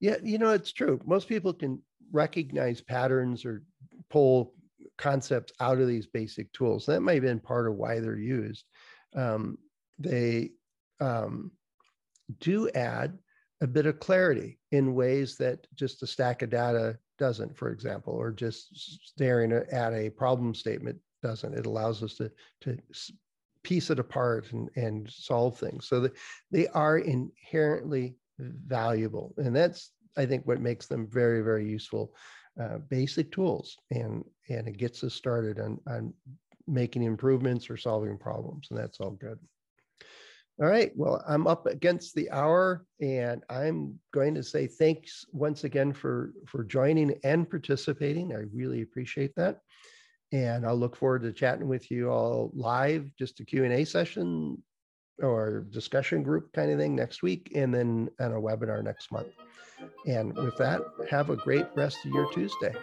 Yeah, you know, it's true. Most people can recognize patterns or pull concepts out of these basic tools. That might have been part of why they're used. Um, they um, do add a bit of clarity in ways that just a stack of data doesn't, for example, or just staring at a problem statement doesn't. It allows us to, to piece it apart and, and solve things. So that they are inherently valuable. And that's, I think, what makes them very, very useful. Uh, basic tools and and it gets us started on on making improvements or solving problems and that's all good all right. Well, I'm up against the hour and I'm going to say thanks once again for, for joining and participating. I really appreciate that. And I'll look forward to chatting with you all live, just a Q&A session or discussion group kind of thing next week, and then on a webinar next month. And with that, have a great rest of your Tuesday.